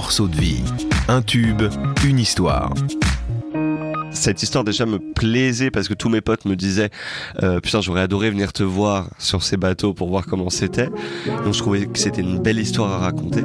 morceau de vie. Un tube, une histoire. Cette histoire déjà me plaisait parce que tous mes potes me disaient euh, putain j'aurais adoré venir te voir sur ces bateaux pour voir comment c'était. Donc je trouvais que c'était une belle histoire à raconter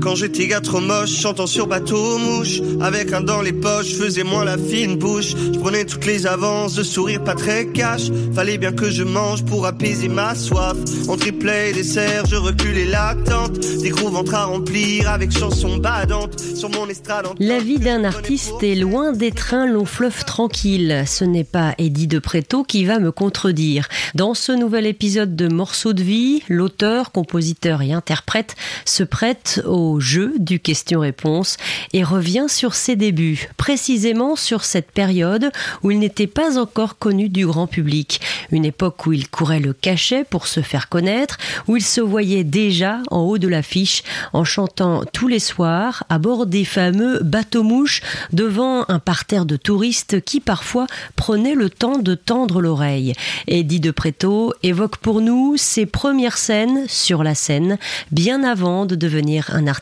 quand j'étais gars trop moche, chantant sur bateau mouche Avec un dans les poches, faisais moins la fine bouche. Je prenais toutes les avances, de sourire pas très cash. Fallait bien que je mange pour apaiser ma soif. En triplet et dessert, je reculais l'attente. Des gros ventres à remplir avec chansons badantes. Sur mon estrade La vie d'un artiste est loin d'être un long fleuve tranquille. Ce n'est pas Eddie de Préto qui va me contredire. Dans ce nouvel épisode de Morceaux de vie, l'auteur, compositeur et interprète se prête au au jeu du question-réponse et revient sur ses débuts, précisément sur cette période où il n'était pas encore connu du grand public, une époque où il courait le cachet pour se faire connaître, où il se voyait déjà en haut de l'affiche en chantant tous les soirs à bord des fameux bateaux-mouches devant un parterre de touristes qui parfois prenaient le temps de tendre l'oreille. Eddie de Préto évoque pour nous ses premières scènes sur la scène, bien avant de devenir un artiste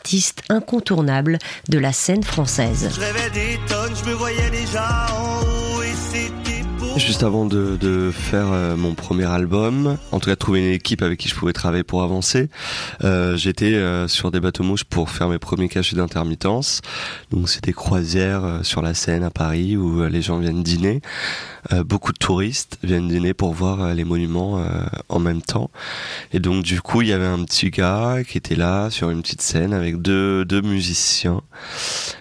incontournable de la scène française. Juste avant de, de faire euh, mon premier album, en tout cas trouver une équipe avec qui je pouvais travailler pour avancer, euh, j'étais euh, sur des bateaux mouches pour faire mes premiers cachets d'intermittence. Donc c'était croisières euh, sur la Seine à Paris où les gens viennent dîner. beaucoup de touristes viennent dîner pour voir les monuments en même temps. Et donc du coup il y avait un petit gars qui était là sur une petite scène avec deux, deux musiciens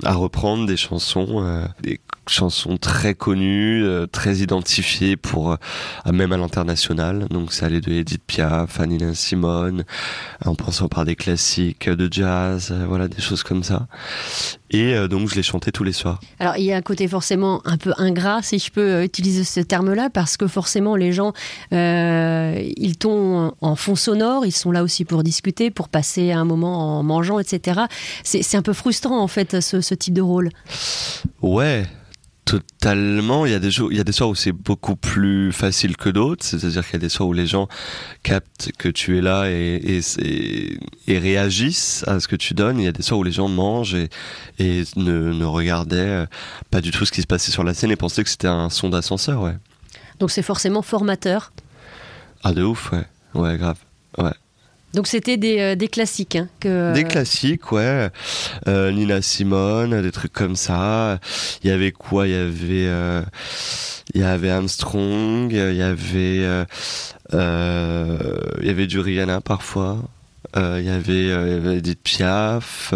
à reprendre des chansons, des chansons très connues, très identifiées pour euh, même à l'international. Donc ça allait de Edith Piaf, Nina Simone, en pensant par des classiques de jazz, euh, voilà des choses comme ça. Et euh, donc je les chantais tous les soirs. Alors il y a un côté forcément un peu ingrat, si je peux utiliser ce terme-là, parce que forcément les gens, ils tombent en fond sonore, ils sont là aussi pour discuter, pour passer un moment en mangeant, etc. C'est un peu frustrant en fait ce, ce type de rôle. Ouais, Totalement. Il y a des jours, il y a des soirs où c'est beaucoup plus facile que d'autres. C'est-à-dire qu'il y a des soirs où les gens captent que tu es là et, et, et, réagissent à ce que tu donnes. Il y a des soirs où les gens mangent et, et ne, ne, regardaient pas du tout ce qui se passait sur la scène et pensaient que c'était un son d'ascenseur, ouais. Donc c'est forcément formateur. Ah de ouf, ouais. Ouais, grave. Ouais. Donc c'était des, euh, des, classiques. Hein, que... Des classiques, ouais. Euh, Nina Simone, des trucs comme ça. Il y avait quoi? Il y avait, euh, il y avait Armstrong, il y avait, il y avait du Rihanna parfois. il y avait Edith Piaf.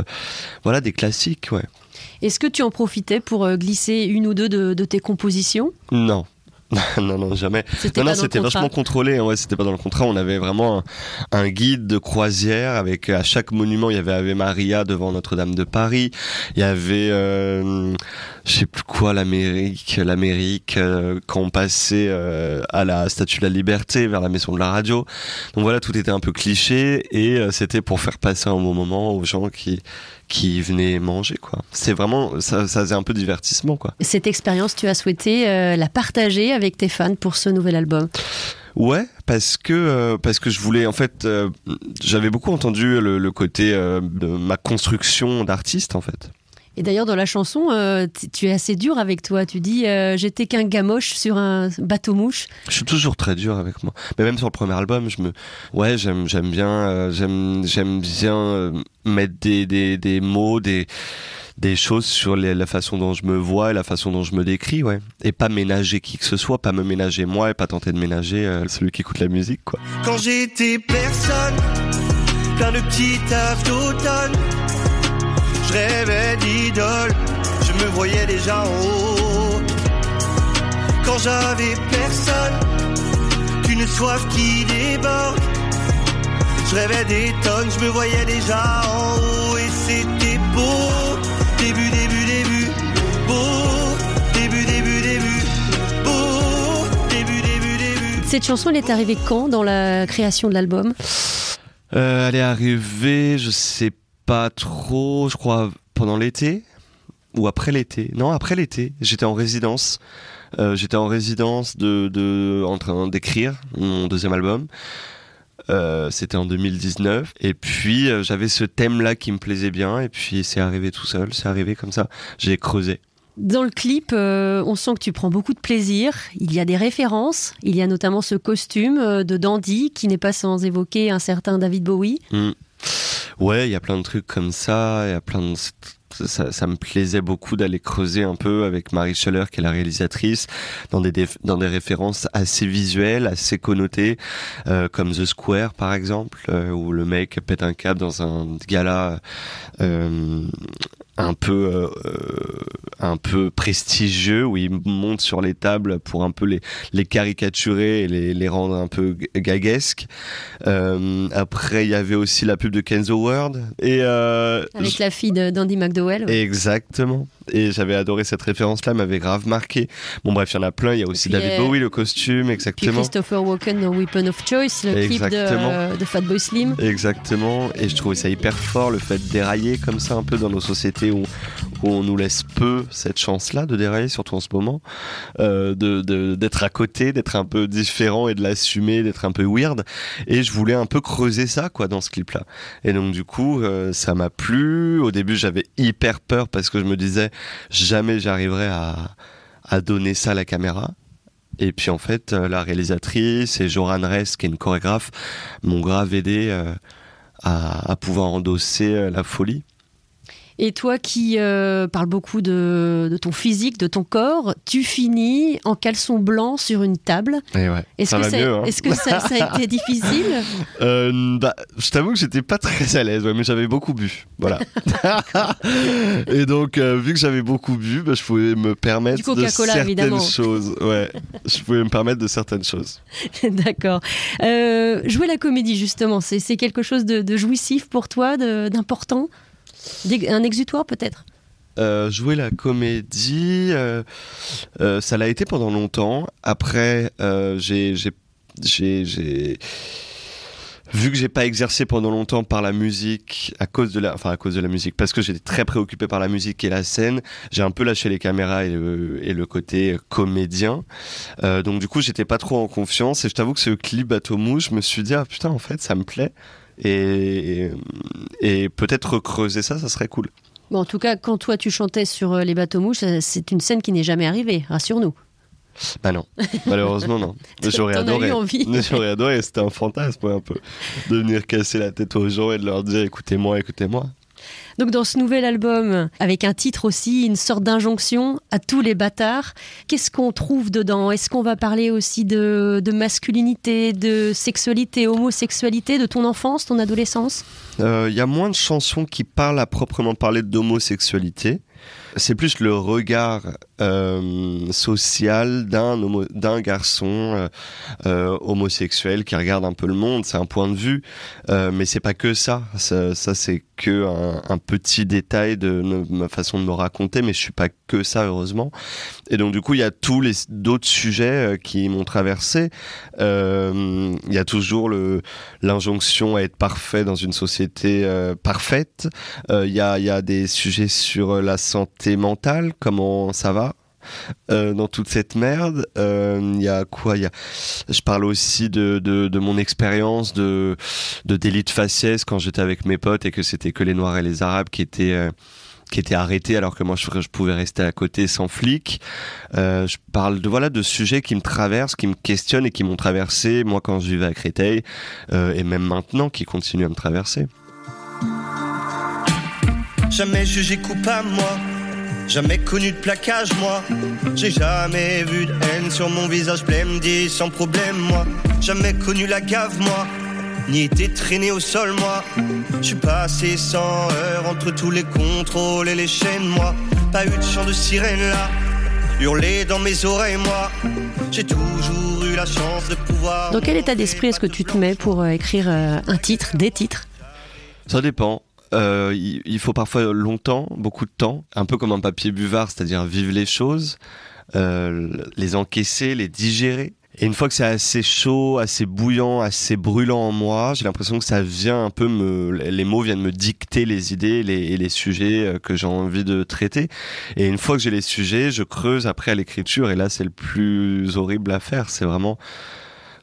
Voilà des classiques, ouais. Est-ce que tu en profitais pour glisser une ou deux de, de tes compositions? Non. non, non, jamais. Non, non, c'était vachement contrôlé. Hein, ouais, c'était pas dans le contrat. On avait vraiment un, guide de croisière avec à chaque monument, il y avait Ave Maria devant Notre-Dame de Paris. Il y avait, euh, je sais plus quoi, l'Amérique, l'Amérique euh, quand on passait euh, à la Statue de la Liberté vers la Maison de la Radio. Donc voilà, tout était un peu cliché et euh, c'était pour faire passer un bon moment aux gens qui qui venaient manger quoi. C'est vraiment ça, ça faisait un peu divertissement quoi. Cette expérience, tu as souhaité euh, la partager avec tes fans pour ce nouvel album? Ouais, parce que euh, parce que je voulais en fait euh, j'avais beaucoup entendu le, le côté de ma construction d'artiste en fait. Et d'ailleurs, dans la chanson, euh, tu es assez dur avec toi. Tu dis euh, J'étais qu'un gamoche sur un bateau mouche. Je suis toujours très dur avec moi. Mais même sur le premier album, je me. Ouais, j'aime, j'aime bien, euh, j'aime, j'aime bien mettre des, des, des mots, des des choses sur la façon dont je me vois et la façon dont je me décris, ouais. Et pas ménager qui que ce soit, pas me ménager moi et pas tenter de ménager celui qui écoute la musique, quoi. Quand j'étais personne, plein de petits tafs d'automne je rêvais d'idole, je me voyais déjà en haut. Quand j'avais personne, qu'une soif qui déborde. Je rêvais des tonnes, je me voyais déjà en haut et c'était beau. Début, début, début, beau. Début, début, début, beau. Début, début, début. Cette chanson, elle est arrivée quand dans la création de l'album? Euh, Elle est arrivée, je sais pas pas trop, je crois, pendant l'été ou après l'été. Non, après l'été. J'étais en résidence. Euh, j'étais en résidence de, de en train d'écrire mon deuxième album. Euh, C'était en 2019. Et puis euh, j'avais ce thème-là qui me plaisait bien. Et puis c'est arrivé tout seul, c'est arrivé comme ça. J'ai creusé. Dans le clip, euh, on sent que tu prends beaucoup de plaisir. Il y a des références. Il y a notamment ce costume de dandy qui n'est pas sans évoquer un certain David Bowie. Mm. Ouais, il y a plein de trucs comme ça. Il y a plein de ça, ça, me plaisait beaucoup d'aller creuser un peu avec Marie Scheller, qui est la réalisatrice, dans des, dans des références assez visuelles, assez connotées, euh, comme The Square par exemple, euh, où le mec pète un câble dans un gala euh, un peu euh, un peu prestigieux où il monte sur les tables pour un peu les, les caricaturer et les, les rendre un peu gaguesques. Euh, après, il y avait aussi la pub de Kenzo World et euh, avec la fille d'Andy McDowell. Ouais. Exactement et j'avais adoré cette référence-là, m'avait grave marqué. Bon bref, il y en a plein. Il y a aussi David euh, Bowie, le costume, exactement. Puis Christopher Walken dans Weapon of Choice, le clip de, de, Fatboy Slim. Exactement. Et je trouvais ça hyper fort, le fait de dérailler comme ça un peu dans nos sociétés où, où on nous laisse peu cette chance-là de dérailler, surtout en ce moment, euh, de d'être à côté, d'être un peu différent et de l'assumer, d'être un peu weird. Et je voulais un peu creuser ça, quoi, dans ce clip-là. Et donc du coup, euh, ça m'a plu. Au début, j'avais hyper peur parce que je me disais jamais j'arriverai à, à donner ça à la caméra. Et puis en fait, euh, la réalisatrice et Joran Rest, qui est une chorégraphe, m'ont grave aidé euh, à, à, pouvoir endosser euh, la folie. Et toi qui euh, parles beaucoup de, de, ton physique, de ton corps, tu finis en caleçon blanc sur une table. Et ouais, est-ce que, mieux, hein. est que ça, ça, a été difficile euh, bah, Je t'avoue que j'étais pas très à l'aise, ouais, mais j'avais beaucoup bu. Voilà. et donc, euh, vu que j'avais beaucoup bu, bah, je pouvais me permettre de certaines évidemment. choses. Ouais, je pouvais me permettre de certaines choses. D'accord. Jouer la comédie, justement, c'est quelque chose de, de jouissif pour toi, d'important? Un exutoire peut-être? Euh, jouer la comédie, euh, euh, ça l'a été pendant longtemps. Après, j'ai vu que j'ai pas exercé pendant longtemps par la musique à cause de la enfin à cause de la musique parce que j'étais très préoccupé par la musique et la scène j'ai un peu lâché les caméras et le, côté comédien. Donc du coup j'étais pas trop en confiance et je t'avoue que ce clip bateau mouche je me suis dit ah putain en fait ça me plaît et, et peut-être recreuser ça, ça serait cool. Bon, en tout cas, quand toi tu chantais sur euh, les bateaux mouches, c'est une scène qui n'est jamais arrivée, rassure-nous. Bah non, malheureusement non. J'aurais adoré. J'aurais adoré, c'était un fantasme un peu. De venir casser la tête aux gens et de leur dire écoutez-moi, écoutez-moi. Donc dans ce nouvel album, avec un titre aussi, une sorte d'injonction à tous les bâtards, qu'est-ce qu'on trouve dedans? Est-ce qu'on va parler aussi de, de, masculinité, de sexualité, homosexualité, de ton enfance, ton adolescence? Il euh, y a moins de chansons qui parlent à proprement parler d'homosexualité. C'est plus le regard euh, social d'un d'un garçon euh, euh, homosexuel qui regarde un peu le monde. C'est un point de vue, euh, mais c'est pas que ça. Ça, ça c'est que un, petit détail de, de, ma façon de me raconter, mais je suis pas que ça heureusement. Et donc du coup, il y a tous les d'autres sujets euh, qui m'ont traversé. Euh, il y a toujours le l'injonction à être parfait dans une société parfaite. Il y a il y a des sujets sur la santé mentale, comment ça va euh, dans toute cette merde. Il euh, y a quoi Il y a, je parle aussi de, de, de mon expérience de, de délit de faciès quand j'étais avec mes potes et que c'était que les Noirs et les Arabes qui étaient euh, qui étaient arrêtés alors que moi je, je, pouvais rester à côté sans flic. Je parle de voilà de sujets qui me traversent, qui me questionnent et qui m'ont traversé moi quand je vivais à Créteil et même maintenant qui continuent à me traverser. Jamais jugé coupable moi Jamais connu de plaquage, moi. J'ai jamais vu de haine sur mon visage blême, dit sans problème, moi. Jamais connu la gave, moi. Ni été traîné au sol, moi. Je suis passé sans heure entre tous les contrôles et les chaînes, moi. Pas eu de chant de sirène là. Hurler dans mes oreilles, moi. J'ai toujours eu la chance de pouvoir. Dans quel état d'esprit est-ce que tu te mets pour euh, écrire euh, un titre, des titres? Ça dépend. Euh, il, faut parfois longtemps, beaucoup de temps, un peu comme un papier buvard, c'est-à-dire vivre les choses, euh, les encaisser, les digérer. Et une fois que c'est assez chaud, assez bouillant, assez brûlant en moi, j'ai l'impression que ça vient un peu me, les mots viennent me dicter les idées les, et les sujets euh, que j'ai envie de traiter. Et une fois que j'ai les sujets, je creuse après à l'écriture. Et là, c'est le plus horrible à faire. C'est vraiment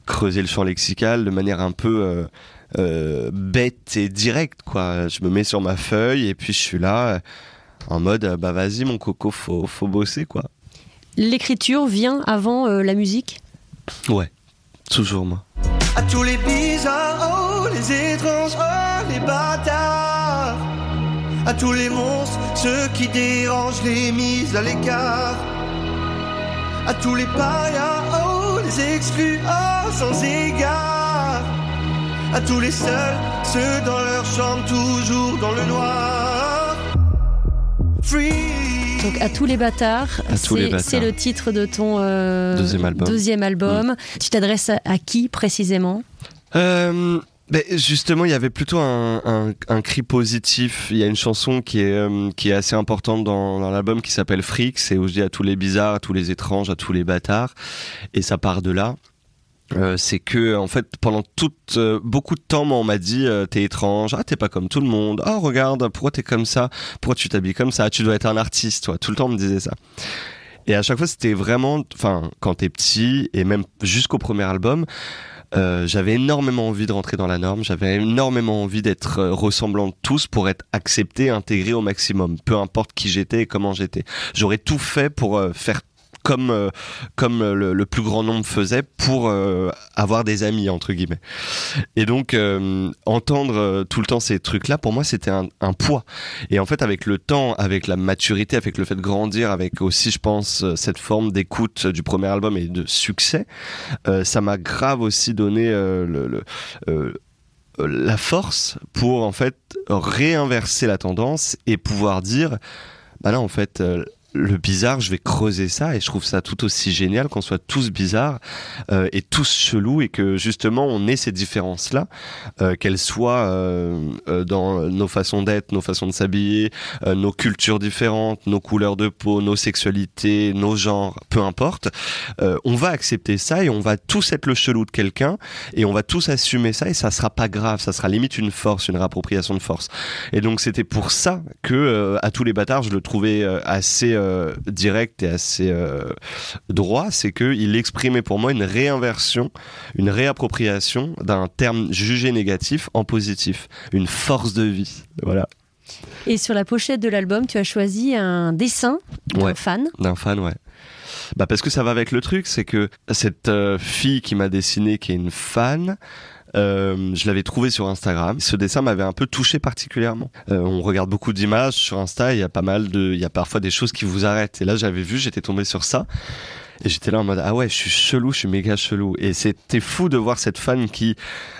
creuser le champ lexical de manière un peu euh, bête et directe, quoi. Je me mets sur ma feuille et puis je suis là euh, en mode, euh, bah vas-y mon coco, faut, faut bosser, quoi. L'écriture vient avant euh, la musique? Ouais, toujours moi. À tous les bizarres, oh, les étranges, oh, les bâtards. À tous les monstres, ceux qui dérangent les mises à l'écart. À tous les parias, oh, les exclus, oh, sans égard. À tous les seuls, ceux dans leur chambre, toujours dans le noir. Free. Donc à tous les bâtards, c'est- le titre de ton euh, Deuxième album. Mm. deuxième album. Tu t'adresses à, à qui précisément? Euh, ben, justement, il y avait plutôt un, un, un cri positif. Il y a une chanson qui est, euh, qui est assez importante dans, dans l'album qui s'appelle Freaks et où je dis à tous les bizarres, à tous les étranges, à tous les bâtards. Et ça part de là. Euh, c'est que en fait pendant toute euh, beaucoup de temps on m'a dit euh, t'es étrange ah t'es pas comme tout le monde ah regarde pourquoi t'es comme ça pourquoi tu t'habilles comme ça tu dois être un artiste toi tout le temps on me disait ça et à chaque fois c'était vraiment enfin quand t'es petit et même jusqu'au premier album j'avais énormément envie de rentrer dans la norme, j'avais énormément envie d'être ressemblant de tous pour être accepté, intégré au maximum, peu importe qui j'étais et comment j'étais. J'aurais tout fait pour faire comme euh, comme le, le plus grand nombre faisait pour euh, avoir des amis entre guillemets. Et donc euh, entendre euh, tout le temps ces trucs là pour moi c'était un, poids. Et en fait avec le temps, avec la maturité, avec le fait de grandir, avec aussi je pense euh, cette forme d'écoute du premier album et de succès, euh, ça m'a grave aussi donné euh, euh, euh, la force pour en fait réinverser la tendance et pouvoir dire bah là en fait euh, le bizarre, je vais creuser ça et je trouve ça tout aussi génial qu'on soit tous bizarres euh, et tous chelous et que justement on ait ces différences-là, euh, qu'elles soient euh, euh, dans nos façons d'être, nos façons de s'habiller, euh, nos cultures différentes, nos couleurs de peau, nos sexualités, nos genres, peu importe. Euh, on va accepter ça et on va tous être le chelou de quelqu'un et on va tous assumer ça et ça sera pas grave, ça sera limite une force, une réappropriation de force. Et donc c'était pour ça que à tous les bâtards, je le trouvais assez euh, direct et assez euh, droit, c'est que il exprimait pour moi une réinversion, une réappropriation d'un terme jugé négatif en positif, une force de vie. Voilà, Et sur la pochette de l'album, tu as choisi un dessin d'un Ouais. fan. d'un fan, ouais. Bah parce que ça va avec le truc, c'est que cette euh, fille qui m'a dessiné, qui est une fan, je l'avais trouvé sur Instagram. Ce dessin m'avait un peu touché particulièrement. Euh, on regarde beaucoup d'images sur Insta, il y a pas mal de, il y a parfois des choses qui vous arrêtent. Et là, j'avais vu, j'étais tombé sur ça. Et j'étais là en mode ah ouais je suis chelou je suis méga chelou. Et c'était fou de voir cette fan qui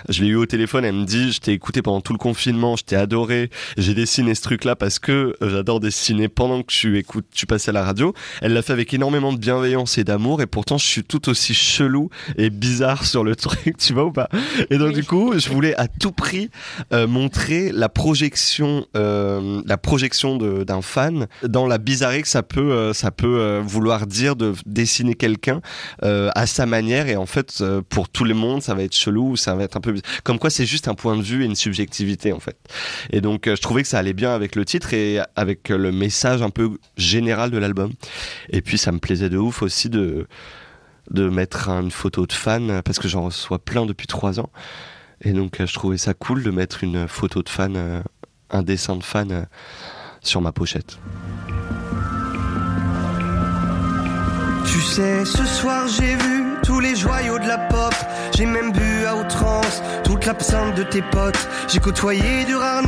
je l'ai eu au téléphone elle me dit je t'ai écouté pendant tout le confinement je t'ai adoré j'ai dessiné ce truc là parce que euh, j'adore dessiner pendant que tu écoutes tu passais à la radio. Elle l'a fait avec énormément de bienveillance et d'amour et pourtant je suis tout aussi chelou et bizarre sur le truc tu vois ou pas? Et donc Oui. du coup je voulais à tout prix euh, montrer la projection euh, la projection d'un fan dans la bizarrerie que ça peut euh, ça peut vouloir dire de dessiner quelqu'un euh, à sa manière. Et en fait euh, pour tout le monde ça va être chelou ça va être un peu comme quoi c'est juste un point de vue et une subjectivité en fait. Et donc euh, je trouvais que ça allait bien avec le titre et avec le message un peu général de l'album. Et puis ça me plaisait de ouf aussi de de mettre une photo de fan parce que j'en reçois plein depuis trois ans. Et donc je trouvais ça cool de mettre une photo de fan un dessin de fan sur ma pochette Tu sais, ce soir j'ai vu tous les joyaux de la pop. J'ai même bu à outrance toute l'absinthe de tes potes. J'ai côtoyé du rare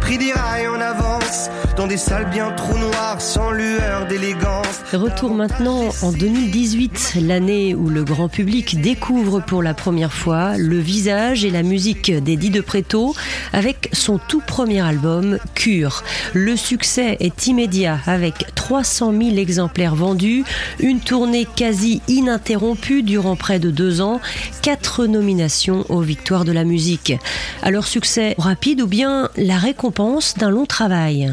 pris des rails en avance. Dans des salles bien trop noires, sans lueur d'élégance. Retour maintenant en 2018, l'année où le grand public découvre pour la première fois le visage et la musique d'Eddie de Préto avec son tout premier album Cure. Le succès est immédiat avec 300 000 exemplaires vendus, tournée quasi ininterrompue durant près de deux ans, quatre nominations aux victoires de la musique. Alors succès rapide ou bien la récompense d'un long travail?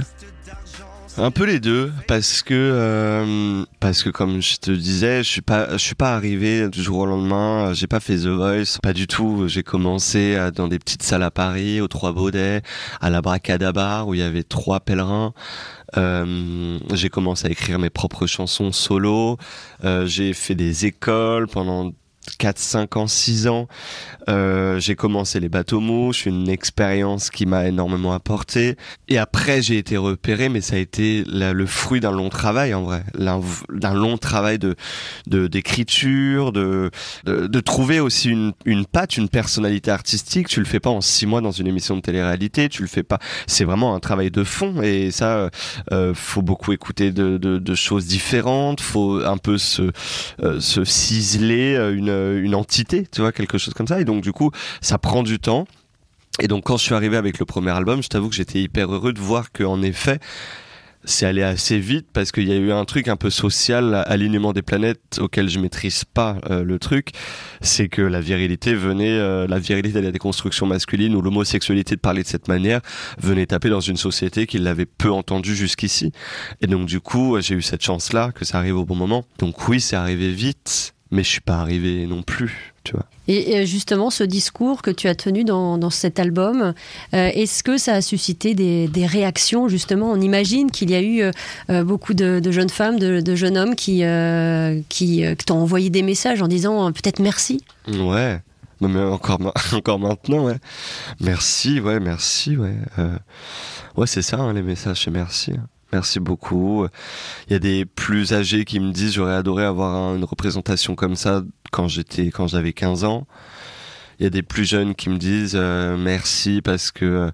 Un peu les deux, parce que euh, parce que comme je te disais, je suis pas je suis pas arrivé du jour au lendemain. J'ai pas fait The Voice, pas du tout. J'ai commencé à- dans des petites salles à Paris, aux Trois Baudets, à la Bracadabar où il y avait trois pèlerins. Euh, j'ai commencé à écrire mes propres chansons solo. Euh, j'ai fait des écoles pendant 4, 5 ans, 6 ans, euh, j'ai commencé les bateaux mouches, une expérience qui m'a énormément apporté. Et après, j'ai été repéré, mais ça a été le fruit d'un long travail en vrai, d'un long travail de d'écriture, de, de, trouver aussi une, une patte, une personnalité artistique. Tu le fais pas en six mois dans une émission de télé-réalité, tu le fais pas. C'est vraiment un travail de fond et ça, euh, faut beaucoup écouter de, de, choses différentes, faut un peu se euh, se ciseler euh, une entité, tu vois, quelque chose comme ça. Et donc du coup, ça prend du temps. Et donc quand je suis arrivé avec le premier album, je t'avoue que j'étais hyper heureux de voir qu'en effet, c'est allé assez vite parce qu'il y a eu un truc un peu social, alignement des planètes auquel je maîtrise pas euh, le truc, c'est que la virilité venait, euh, la virilité de la déconstruction masculine ou l'homosexualité de parler de cette manière venait taper dans une société qui l'avait peu entendu jusqu'ici. Et donc du coup, j'ai eu cette chance-là que ça arrive au bon moment. Donc oui, c'est arrivé vite, mais je suis pas arrivé non plus, tu vois. Et justement, ce discours que tu as tenu dans, dans cet album, euh, est-ce que ça a suscité des, des réactions justement? On imagine qu'il y a eu euh, beaucoup de, de, jeunes femmes, de, de jeunes hommes qui, euh, qui, t'ont envoyé des messages en disant peut-être merci. Ouais. mais encore, encore maintenant, ouais. Merci, ouais, merci, ouais. ouais, c'est ça, hein, les messages, c'est merci. Merci beaucoup. Il y a des plus âgés qui me disent j'aurais adoré avoir une représentation comme ça quand j'étais quand j'avais 15 ans. Il y a des plus jeunes qui me disent euh, merci parce que euh,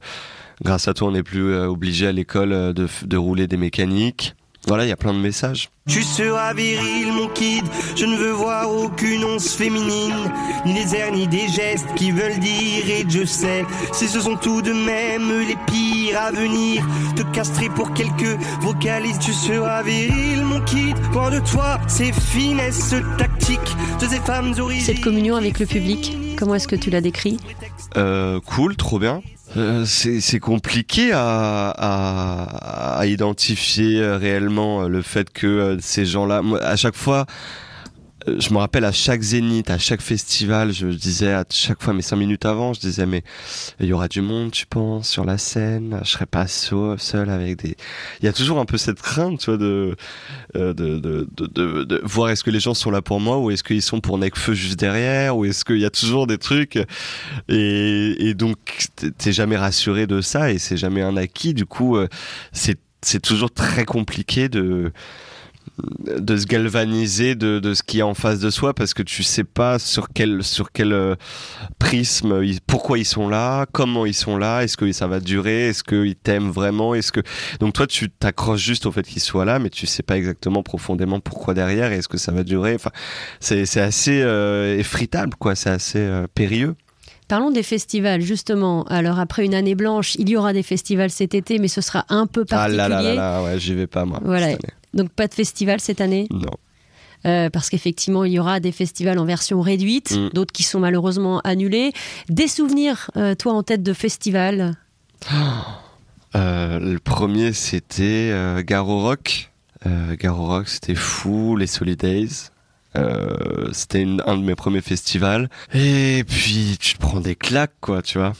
grâce à toi on n'est plus euh, obligé à l'école de, de rouler des mécaniques. Voilà, il y a plein de messages. Tu seras viril, mon kid. Je ne veux voir aucune once féminine, ni les airs, ni des gestes qui veulent dire. Et je sais, si ce sont tout de même les pires à venir, te castrer pour quelques vocalises. Tu seras viril, mon kid. Loin de toi, ces finesses tactiques de ces femmes horribles. Cette communion avec le public, comment est-ce que tu l'as décrit? Euh, Cool, trop bien. Euh, c'est compliqué à, à, à, identifier euh, réellement le fait que euh, ces gens-là, à chaque fois, euh, je me rappelle à chaque zénith, à chaque festival, je disais à chaque fois, mais cinq minutes avant, je disais, mais il y aura du monde, tu penses, sur la scène, je serai pas seul avec des. Il y a toujours un peu cette crainte, tu vois, de euh, de, de, de, de, voir est-ce que les gens sont là pour moi ou est-ce qu'ils sont pour Necfeu juste derrière ou est-ce qu'il y a toujours des trucs et, et donc t'es jamais rassuré de ça et c'est jamais un acquis. Du coup, euh, c'est c'est toujours très compliqué de de se galvaniser de, de, ce qui est en face de soi parce que tu sais pas sur quel sur quel euh, prisme pourquoi ils sont là comment ils sont là est-ce que ça va durer est-ce qu'ils t'aiment vraiment est-ce que donc toi tu t'accroches juste au fait qu'ils soient là mais tu sais pas exactement profondément pourquoi derrière est-ce que ça va durer. Enfin c'est c'est assez euh, effritable quoi. C'est assez euh, périlleux Parlons des festivals, justement. Alors, après une année blanche, il y aura des festivals cet été, mais ce sera un peu particulier. Ah là là là, là ouais, j'y vais pas, moi. Voilà. Donc pas de festival cette année? Non. Euh, parce qu'effectivement, il y aura des festivals en version réduite, mm. d'autres qui sont malheureusement annulés. Des souvenirs, euh, toi, en tête de festival? Euh, Le premier, c'était Garo Rock. Garo Rock, c'était fou, les Solidays. C'était un de mes premiers festivals. Et puis, tu te prends des claques, quoi, tu vois.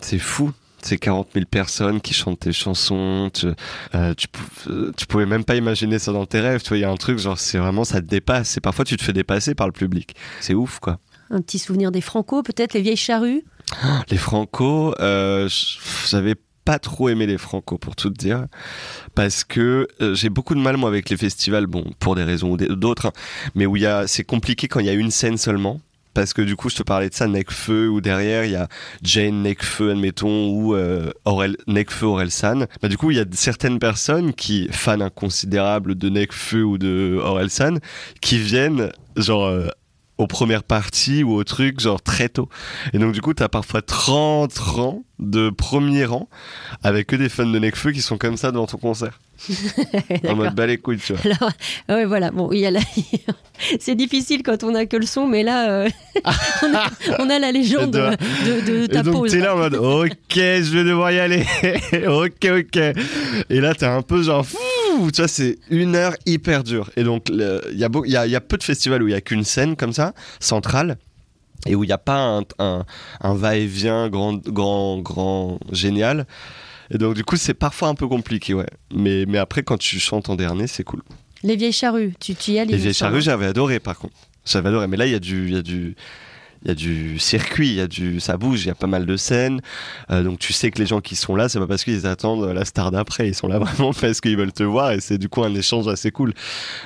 C'est fou ces 40 000 personnes qui chantent tes chansons. Tu, euh, tu, euh, tu, pouvais même pas imaginer ça dans tes rêves. Tu vois, il y a un truc, genre, c'est vraiment, ça te dépasse. Et parfois, tu te fais dépasser par le public. C'est ouf, quoi. Un petit souvenir des Franco, peut-être, les vieilles charrues? Les Franco, euh, j'avais pas trop aimé les Franco pour tout te dire parce que euh, j'ai beaucoup de mal moi avec les festivals bon pour des raisons ou d'autres hein, mais où il y a c'est compliqué quand il y a une scène seulement parce que du coup je te parlais de ça Necfeu ou derrière il y a Jane Necfeu admettons ou euh, Aurel Necfeu Orelsan bah du coup il y a certaines personnes qui fans inconsidérables de Necfeu ou de Orelsan qui viennent genre euh, aux premières parties ou au truc genre très tôt et donc du coup t'as parfois 30 rangs de premier rang avec que des fans de Necfeu qui sont comme ça devant ton concert en mode bas les couilles, tu vois. Alors, ouais, voilà. Bon, il y a la... c'est difficile quand on a que le son, mais là, euh, on, a, on, a, la légende de, de, de ta et donc, pause. T'es là en mode, ok, je vais devoir y aller. ok, ok. Et là, t'es un peu genre, fou, tu vois, c'est une heure hyper dure. Et donc, il y, a y, a, y a peu de festivals où il y a qu'une scène comme ça, centrale et où il n'y a pas un, un, un va-et-vient grand, grand, grand, génial. Et donc, du coup, c'est parfois un peu compliqué, ouais. Mais, mais après, quand tu chantes en dernier, c'est cool. Les vieilles charrues, tu, tu y allais Les vieilles charrues, j'avais adoré, par contre. J'avais adoré. Mais là, il y a du, il y a du, il y a du circuit, il y a du, ça bouge, il y a pas mal de scènes. Euh, donc tu sais que les gens qui sont là, c'est pas parce qu'ils attendent la star d'après, ils sont là vraiment parce qu'ils veulent te voir et c'est du coup un échange assez cool.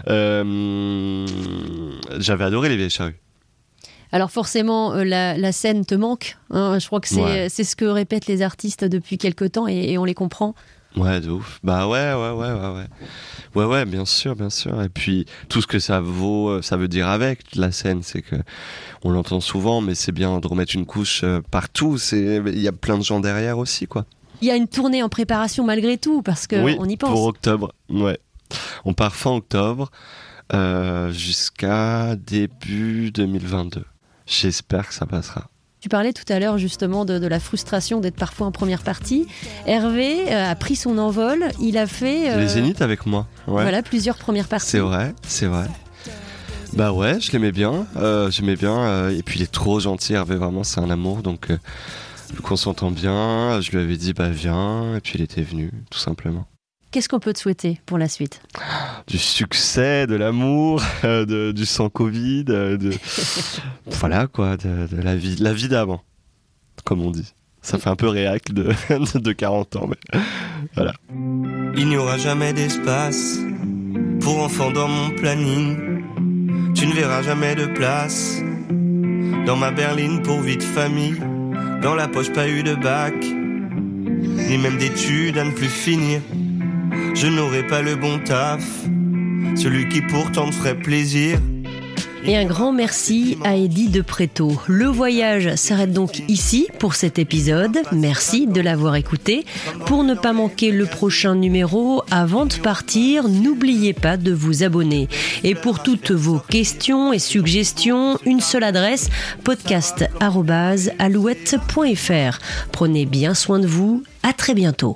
Euh, J'avais adoré les vieilles charrues. Alors forcément, euh, la, la, scène te manque. Hein. Je crois que c'est Ouais. ce que répètent les artistes depuis quelque temps et, et on les comprend. Ouais, de ouf. Bah ouais, ouais, ouais, ouais, ouais. Ouais, ouais, bien sûr, bien sûr. Et puis tout ce que ça vaut, euh, ça veut dire avec la scène, c'est que on l'entend souvent, mais c'est bien de remettre une couche euh, partout. C'est, il y a plein de gens derrière aussi, quoi. Il y a une tournée en préparation malgré tout parce qu'on oui, y pense. pour octobre. Ouais. On part fin octobre euh, jusqu'à début 2022. J'espère que ça passera. Tu parlais tout à l'heure justement de, de la frustration d'être parfois en première partie. Hervé euh, a pris son envol. Il a fait euh, Les Zéniths avec moi. Ouais. voilà plusieurs premières parties. C'est vrai, c'est vrai. Bah ouais, je l'aimais bien. Euh, J'aimais bien. euh, et puis il est trop gentil, Hervé, vraiment, c'est un amour. Donc, vu qu'on s'entend bien, je lui avais dit, bah viens. Et puis il était venu, tout simplement. Qu'est-ce qu'on peut te souhaiter pour la suite? Du succès, de l'amour, euh, de- du sans Covid, euh, de. voilà quoi, de, de la vie, la vie d'avant, comme on dit. Ça fait un peu réac de, de 40 ans, mais voilà. Il n'y aura jamais d'espace pour enfants dans mon planning. Tu ne verras jamais de place dans ma berline pour vie de famille. Dans la poche, pas eu de bac, ni même d'études à ne plus finir. Je n'aurai pas le bon taf, celui qui pourtant me ferait plaisir. Et un grand merci à Eddie de Préto. Le voyage s'arrête donc ici pour cet épisode. Merci de l'avoir écouté. Pour ne pas manquer le prochain numéro, avant de partir, n'oubliez pas de vous abonner. Et pour toutes vos questions et suggestions, une seule adresse podcast@alouette.fr. Prenez bien soin de vous. À très bientôt.